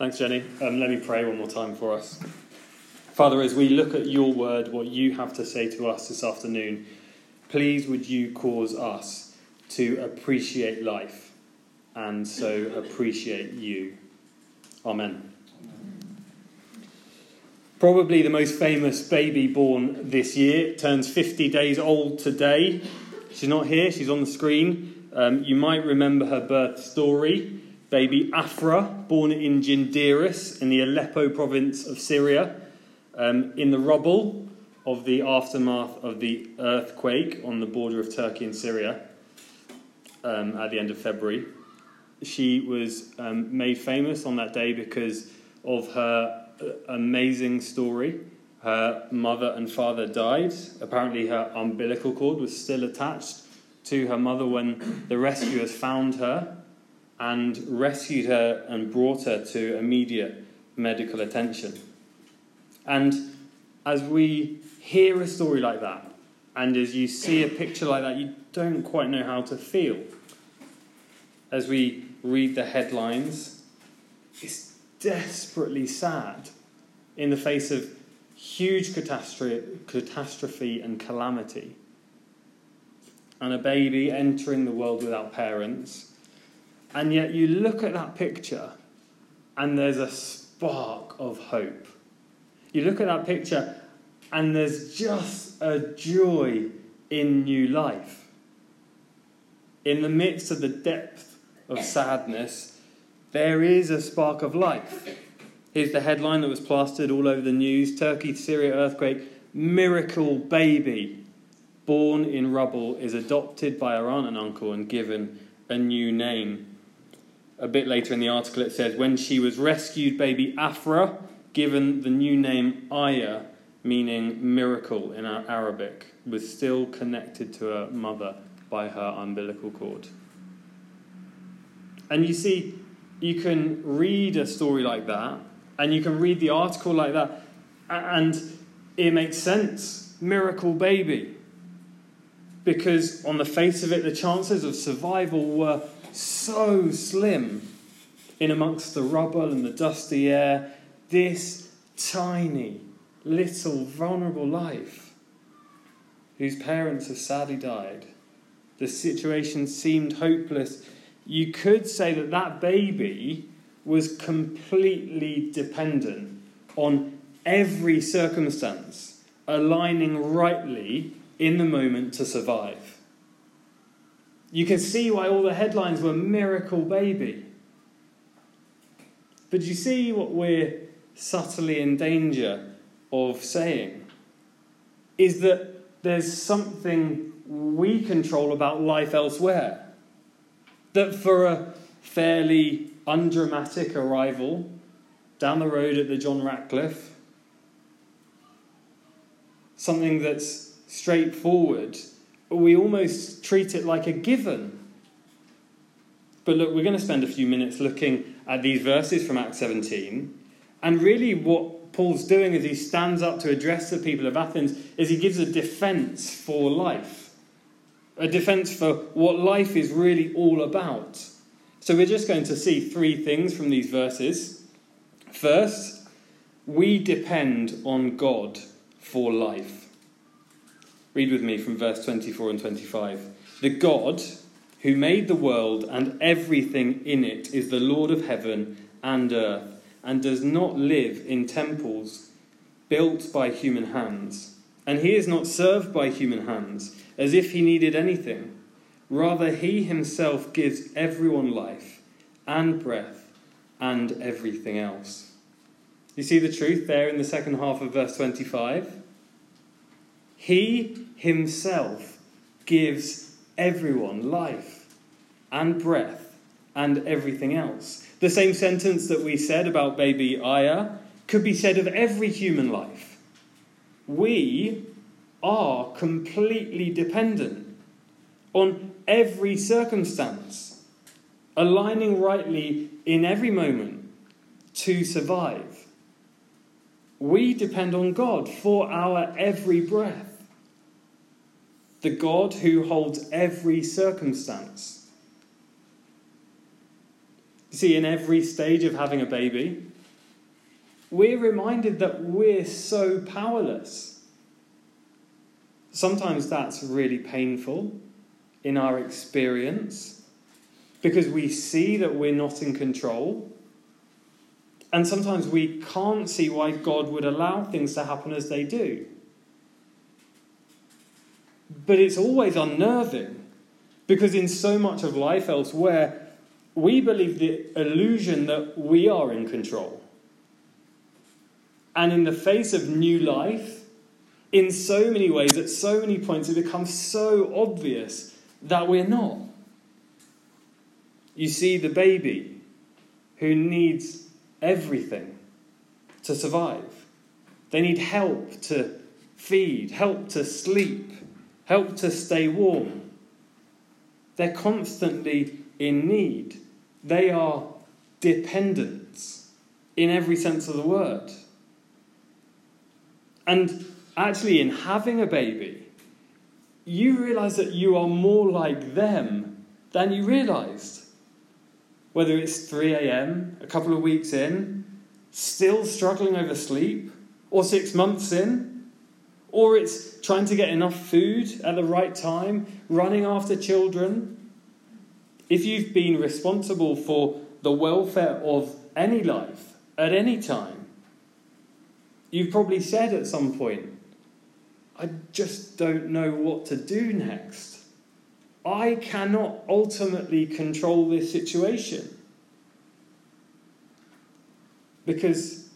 Thanks, Jenny. Um, let me pray one more time for us. Father, as we look at your word, what you have to say to us this afternoon, please would you cause us to appreciate life and so appreciate you. Amen. Probably the most famous baby born this year turns 50 days old today. She's not here, she's on the screen. Um, you might remember her birth story baby Afra, born in Jindiris in the Aleppo province of Syria, um, in the rubble of the aftermath of the earthquake on the border of Turkey and Syria um, at the end of February. She was um, made famous on that day because of her uh, amazing story. Her mother and father died. Apparently, her umbilical cord was still attached to her mother when the rescuers found her and rescued her and brought her to immediate medical attention. And as we hear a story like that, and as you see a picture like that, you don't quite know how to feel. As we read the headlines, it's desperately sad in the face of huge catastrophe and calamity. And a baby entering the world without parents and yet you look at that picture and there's a spark of hope. You look at that picture and there's just a joy in new life. In the midst of the depth of sadness, there is a spark of life. Here's the headline that was plastered all over the news Turkey Syria earthquake, miracle baby born in rubble is adopted by her aunt and uncle and given a new name a bit later in the article, it says, when she was rescued, baby Afra, given the new name Aya, meaning miracle in Arabic, was still connected to her mother by her umbilical cord. And you see, you can read a story like that, and you can read the article like that, and it makes sense. Miracle baby. Because on the face of it, the chances of survival were so slim in amongst the rubble and the dusty air. This tiny, little, vulnerable life, whose parents have sadly died. The situation seemed hopeless. You could say that that baby was completely dependent on every circumstance aligning rightly in the moment to survive. You can see why all the headlines were Miracle Baby. But you see what we're subtly in danger of saying? Is that there's something we control about life elsewhere. That for a fairly undramatic arrival down the road at the John Radcliffe, something that's straightforward we almost treat it like a given. But look, we're going to spend a few minutes looking at these verses from Acts 17. And really, what Paul's doing as he stands up to address the people of Athens is he gives a defense for life, a defense for what life is really all about. So, we're just going to see three things from these verses. First, we depend on God for life. Read with me from verse 24 and 25. The God who made the world and everything in it is the Lord of heaven and earth, and does not live in temples built by human hands. And he is not served by human hands, as if he needed anything. Rather, he himself gives everyone life and breath and everything else. You see the truth there in the second half of verse 25? He himself gives everyone life and breath and everything else. The same sentence that we said about baby Aya could be said of every human life. We are completely dependent on every circumstance, aligning rightly in every moment to survive. We depend on God for our every breath the God who holds every circumstance. You see, in every stage of having a baby, we're reminded that we're so powerless. Sometimes that's really painful in our experience because we see that we're not in control. And sometimes we can't see why God would allow things to happen as they do. But it's always unnerving because in so much of life elsewhere, we believe the illusion that we are in control. And in the face of new life, in so many ways, at so many points, it becomes so obvious that we're not. You see the baby who needs everything to survive. They need help to feed, help to sleep, help to stay warm. They're constantly in need. They are dependents in every sense of the word. And actually, in having a baby, you realize that you are more like them than you realized. Whether it's 3 a.m., a couple of weeks in, still struggling over sleep, or six months in, or it's trying to get enough food at the right time, running after children. If you've been responsible for the welfare of any life at any time, you've probably said at some point, I just don't know what to do next. I cannot ultimately control this situation. Because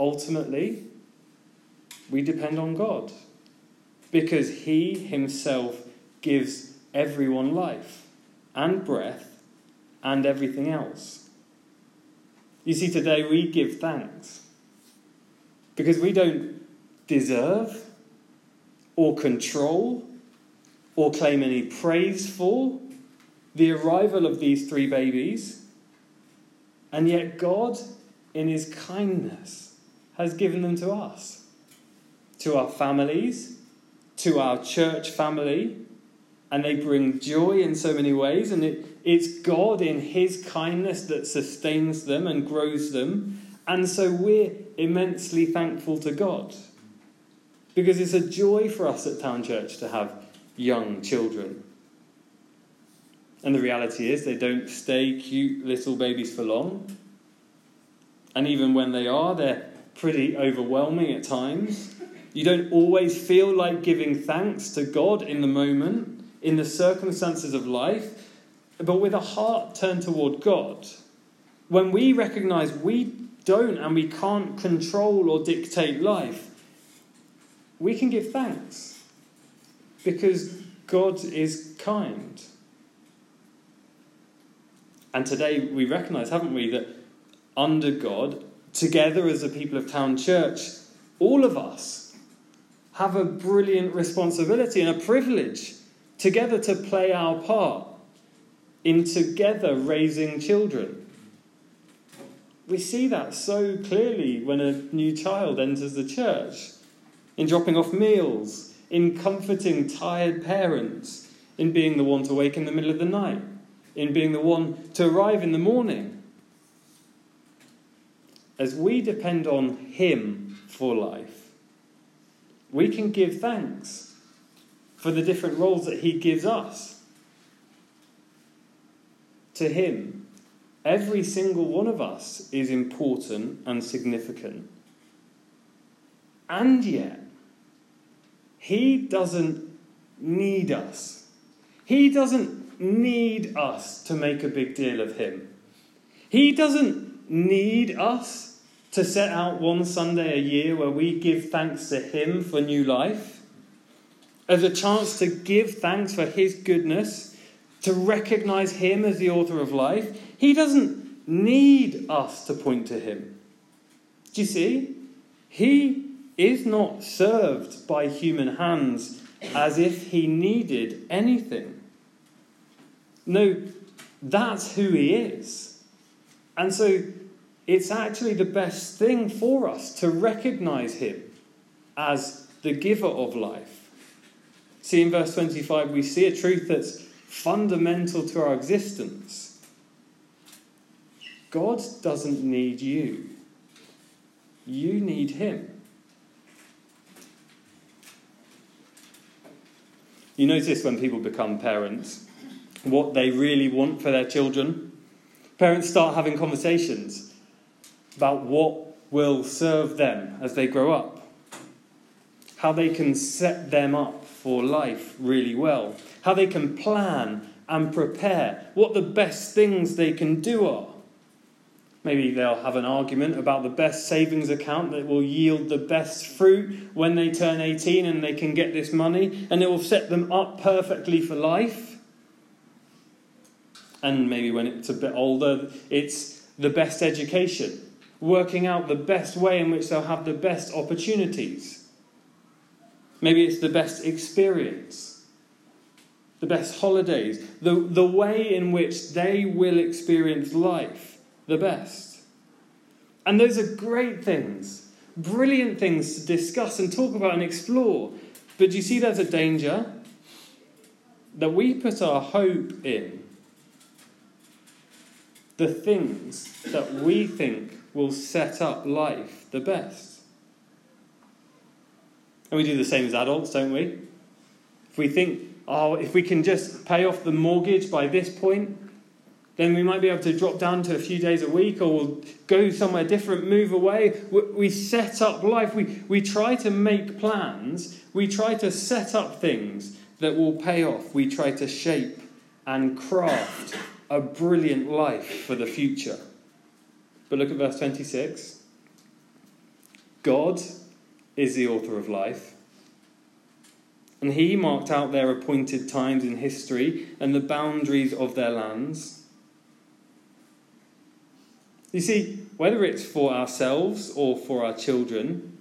ultimately, we depend on God. Because He Himself gives everyone life and breath and everything else. You see, today we give thanks because we don't deserve or control or claim any praise for the arrival of these three babies. And yet, God, in His kindness, has given them to us, to our families, to our church family, and they bring joy in so many ways. And it, it's God, in His kindness, that sustains them and grows them. And so we're immensely thankful to God. Because it's a joy for us at Town Church to have young children. And the reality is, they don't stay cute little babies for long. And even when they are, they're pretty overwhelming at times. You don't always feel like giving thanks to God in the moment, in the circumstances of life, but with a heart turned toward God. When we recognize we don't and we can't control or dictate life, we can give thanks because God is kind. And today we recognize, haven't we, that under God, together as a people of Town Church, all of us have a brilliant responsibility and a privilege together to play our part in together raising children. We see that so clearly when a new child enters the church in dropping off meals, in comforting tired parents, in being the one to wake in the middle of the night, in being the one to arrive in the morning. As we depend on Him for life, we can give thanks for the different roles that He gives us. To Him, every single one of us is important and significant. And yet, he doesn't need us. He doesn't need us to make a big deal of Him. He doesn't need us to set out one Sunday a year where we give thanks to Him for new life, as a chance to give thanks for His goodness, to recognize Him as the author of life. He doesn't need us to point to Him. Do you see? He is not served by human hands as if he needed anything. No, that's who he is. And so it's actually the best thing for us to recognize him as the giver of life. See, in verse 25, we see a truth that's fundamental to our existence. God doesn't need you, you need Him. You notice when people become parents what they really want for their children. Parents start having conversations about what will serve them as they grow up, how they can set them up for life really well, how they can plan and prepare, what the best things they can do are. Maybe they'll have an argument about the best savings account that will yield the best fruit when they turn 18 and they can get this money and it will set them up perfectly for life. And maybe when it's a bit older, it's the best education, working out the best way in which they'll have the best opportunities. Maybe it's the best experience, the best holidays, the, the way in which they will experience life the best. And those are great things, brilliant things to discuss and talk about and explore. But you see, there's a danger that we put our hope in the things that we think will set up life the best. And we do the same as adults, don't we? If we think, oh, if we can just pay off the mortgage by this point, then we might be able to drop down to a few days a week or we'll go somewhere different, move away. We set up life. We, we try to make plans. We try to set up things that will pay off. We try to shape and craft a brilliant life for the future. But look at verse 26. God is the author of life. And he marked out their appointed times in history and the boundaries of their lands. You see, whether it's for ourselves or for our children,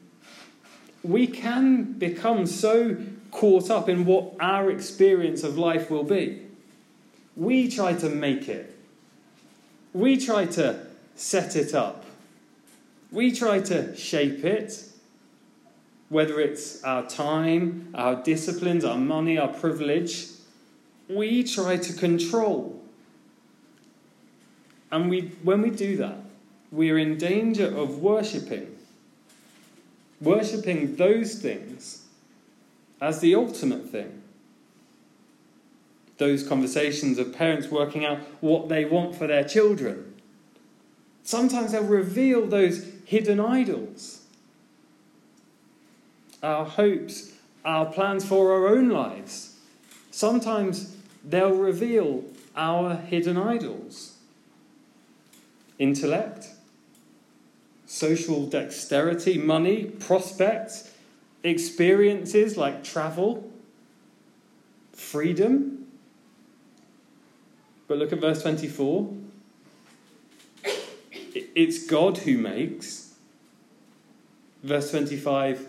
we can become so caught up in what our experience of life will be. We try to make it, we try to set it up, we try to shape it. Whether it's our time, our disciplines, our money, our privilege, we try to control and we, when we do that, we are in danger of worshipping. Worshipping those things as the ultimate thing. Those conversations of parents working out what they want for their children. Sometimes they'll reveal those hidden idols. Our hopes, our plans for our own lives. Sometimes they'll reveal our hidden idols intellect, social dexterity, money, prospects, experiences like travel, freedom. But look at verse 24. It's God who makes. Verse 25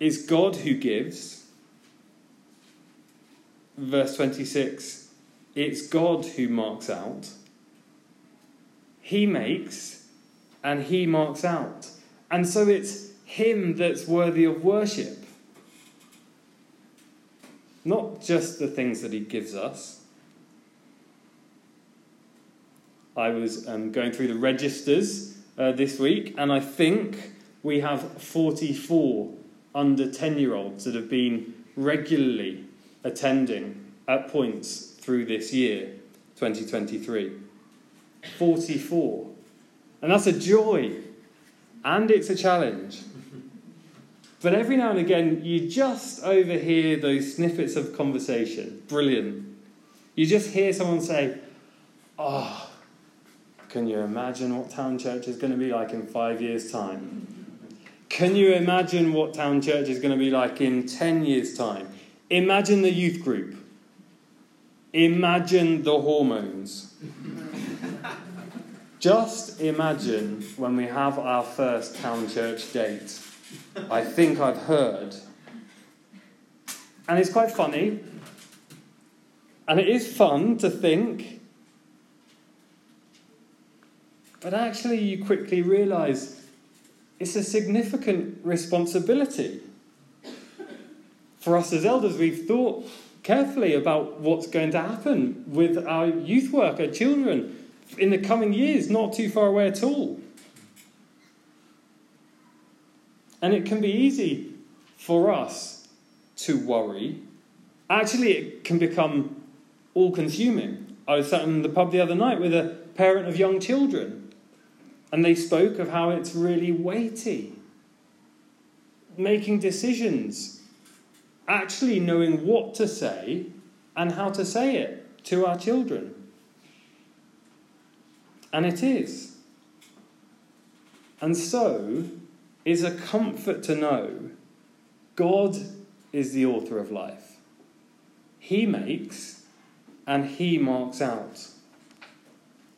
It's God who gives. Verse 26 It's God who marks out. He makes and He marks out. And so it's Him that's worthy of worship. Not just the things that He gives us. I was um, going through the registers uh, this week, and I think we have 44 under 10 year olds that have been regularly attending at points through this year, 2023. 44. And that's a joy. And it's a challenge. But every now and again, you just overhear those snippets of conversation. Brilliant. You just hear someone say, Oh, can you imagine what town church is going to be like in five years' time? Can you imagine what town church is going to be like in 10 years' time? Imagine the youth group. Imagine the hormones. Just imagine when we have our first town church date. I think I've heard. And it's quite funny. And it is fun to think. But actually, you quickly realize it's a significant responsibility. For us as elders, we've thought carefully about what's going to happen with our youth work, our children, in the coming years, not too far away at all. And it can be easy for us to worry. Actually, it can become all consuming. I was sat in the pub the other night with a parent of young children, and they spoke of how it's really weighty. Making decisions, actually knowing what to say and how to say it to our children. And it is. And so, is a comfort to know God is the author of life. He makes and He marks out.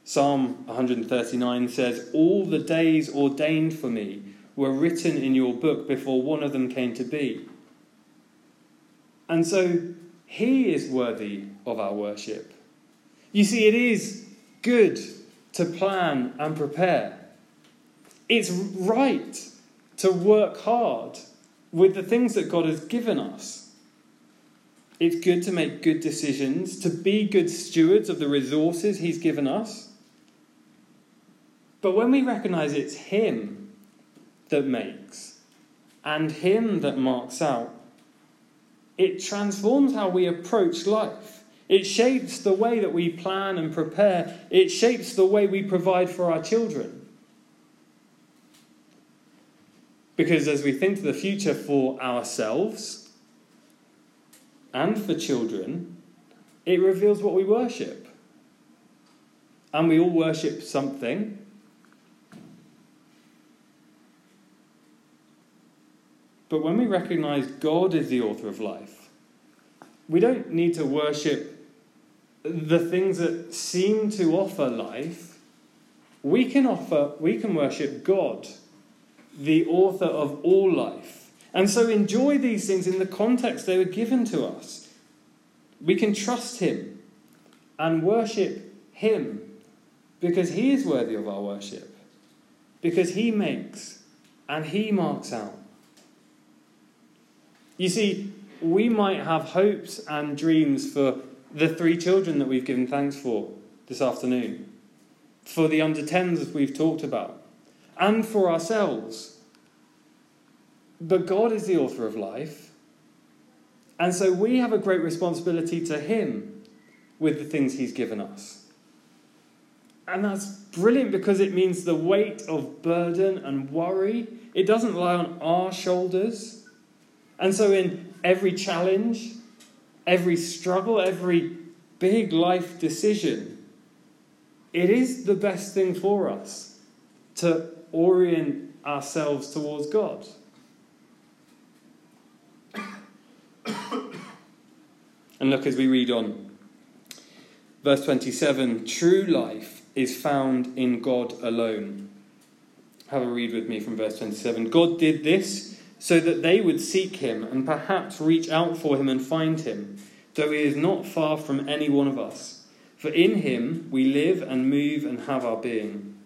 Psalm 139 says, All the days ordained for me were written in your book before one of them came to be. And so He is worthy of our worship. You see, it is good to plan and prepare. It's right to work hard with the things that God has given us. It's good to make good decisions, to be good stewards of the resources He's given us. But when we recognize it's Him that makes and Him that marks out, it transforms how we approach life. It shapes the way that we plan and prepare. It shapes the way we provide for our children. Because as we think to the future for ourselves and for children, it reveals what we worship. And we all worship something. But when we recognize God is the author of life, we don't need to worship the things that seem to offer life. We can offer we can worship God the author of all life. And so enjoy these things in the context they were given to us. We can trust Him and worship Him because He is worthy of our worship, because He makes and He marks out. You see, we might have hopes and dreams for the three children that we've given thanks for this afternoon, for the under 10s we've talked about, and for ourselves. But God is the author of life. And so we have a great responsibility to Him with the things He's given us. And that's brilliant because it means the weight of burden and worry, it doesn't lie on our shoulders. And so in every challenge, every struggle, every big life decision, it is the best thing for us to orient ourselves towards God. and look as we read on. Verse 27 True life is found in God alone. Have a read with me from verse 27. God did this so that they would seek him and perhaps reach out for him and find him, though he is not far from any one of us. For in him we live and move and have our being.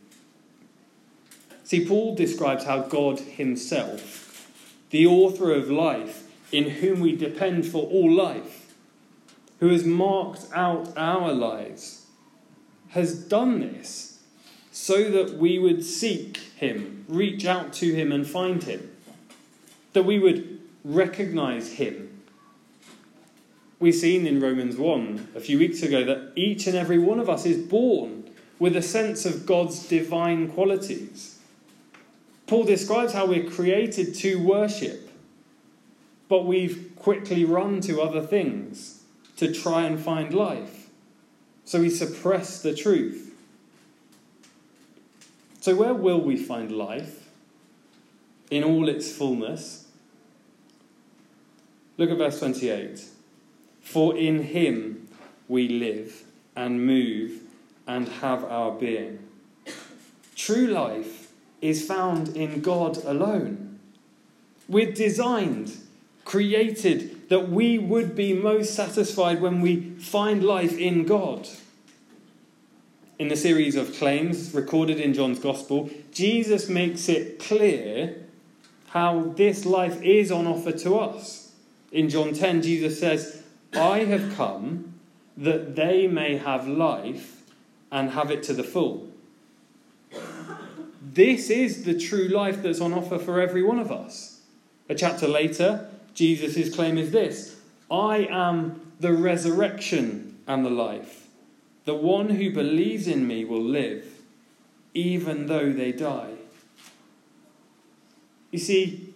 See, Paul describes how God himself, the author of life, in whom we depend for all life, who has marked out our lives, has done this so that we would seek him, reach out to him, and find him, that we would recognize him. We've seen in Romans 1 a few weeks ago that each and every one of us is born with a sense of God's divine qualities. Paul describes how we're created to worship, but we've quickly run to other things to try and find life. So we suppress the truth. So, where will we find life in all its fullness? Look at verse 28. For in him we live and move and have our being. True life is found in God alone. We're designed, created, that we would be most satisfied when we find life in God. In the series of claims recorded in John's Gospel, Jesus makes it clear how this life is on offer to us. In John 10, Jesus says, I have come that they may have life and have it to the full. This is the true life that's on offer for every one of us. A chapter later, Jesus' claim is this I am the resurrection and the life. The one who believes in me will live, even though they die. You see,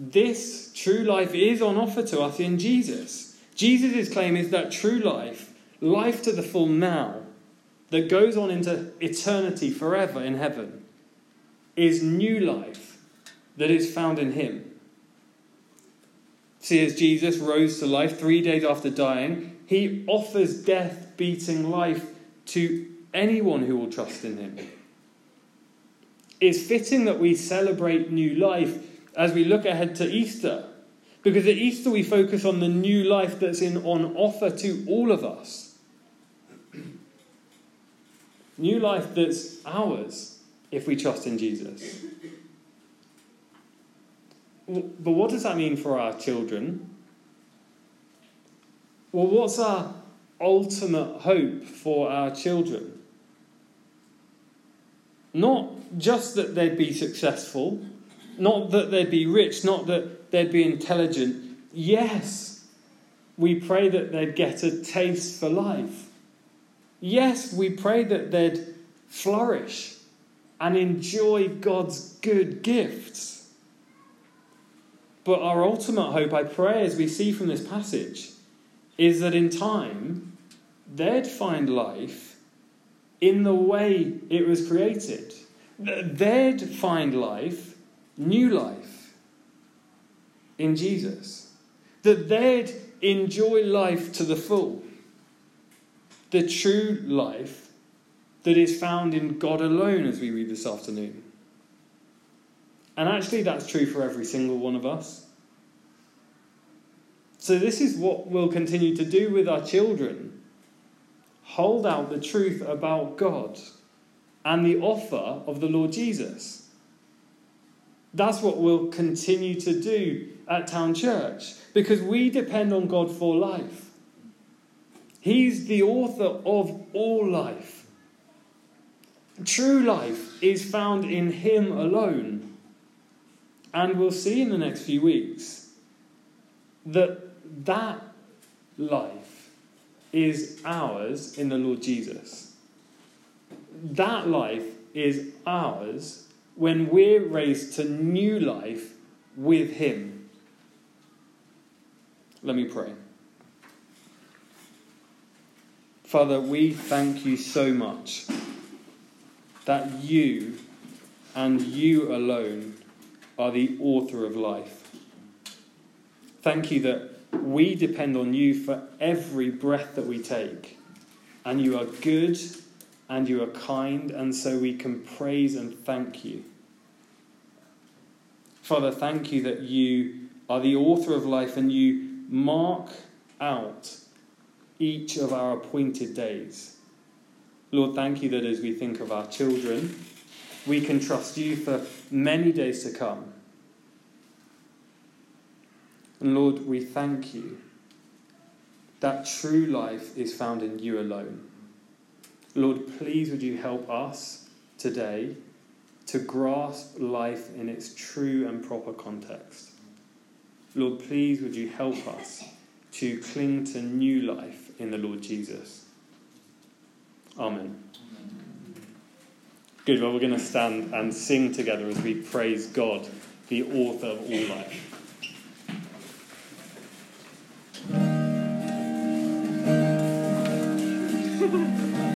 this true life is on offer to us in Jesus. Jesus' claim is that true life, life to the full now, that goes on into eternity forever in heaven, is new life that is found in Him. See, as Jesus rose to life three days after dying, He offers death beating life to anyone who will trust in Him. It's fitting that we celebrate new life as we look ahead to Easter. Because at Easter we focus on the new life that's in on offer to all of us. New life that's ours if we trust in Jesus. But what does that mean for our children? Well, what's our ultimate hope for our children? Not just that they'd be successful, not that they'd be rich, not that they'd be intelligent. Yes, we pray that they'd get a taste for life. Yes, we pray that they'd flourish and enjoy God's good gifts. But our ultimate hope, I pray, as we see from this passage, is that in time they'd find life in the way it was created. They'd find life, new life, in Jesus. That they'd enjoy life to the full the true life that is found in God alone, as we read this afternoon. And actually, that's true for every single one of us. So, this is what we'll continue to do with our children hold out the truth about God and the offer of the Lord Jesus. That's what we'll continue to do at Town Church because we depend on God for life. He's the author of all life. True life is found in Him alone. And we'll see in the next few weeks that that life is ours in the Lord Jesus. That life is ours when we're raised to new life with Him. Let me pray. Father, we thank you so much that you and you alone are the author of life. Thank you that we depend on you for every breath that we take. And you are good and you are kind, and so we can praise and thank you. Father, thank you that you are the author of life and you mark out each of our appointed days. Lord, thank you that as we think of our children, we can trust you for many days to come. And Lord, we thank you that true life is found in you alone. Lord, please would you help us today to grasp life in its true and proper context. Lord, please would you help us to cling to new life in the Lord Jesus. Amen. Good, well, we're going to stand and sing together as we praise God, the author of all life.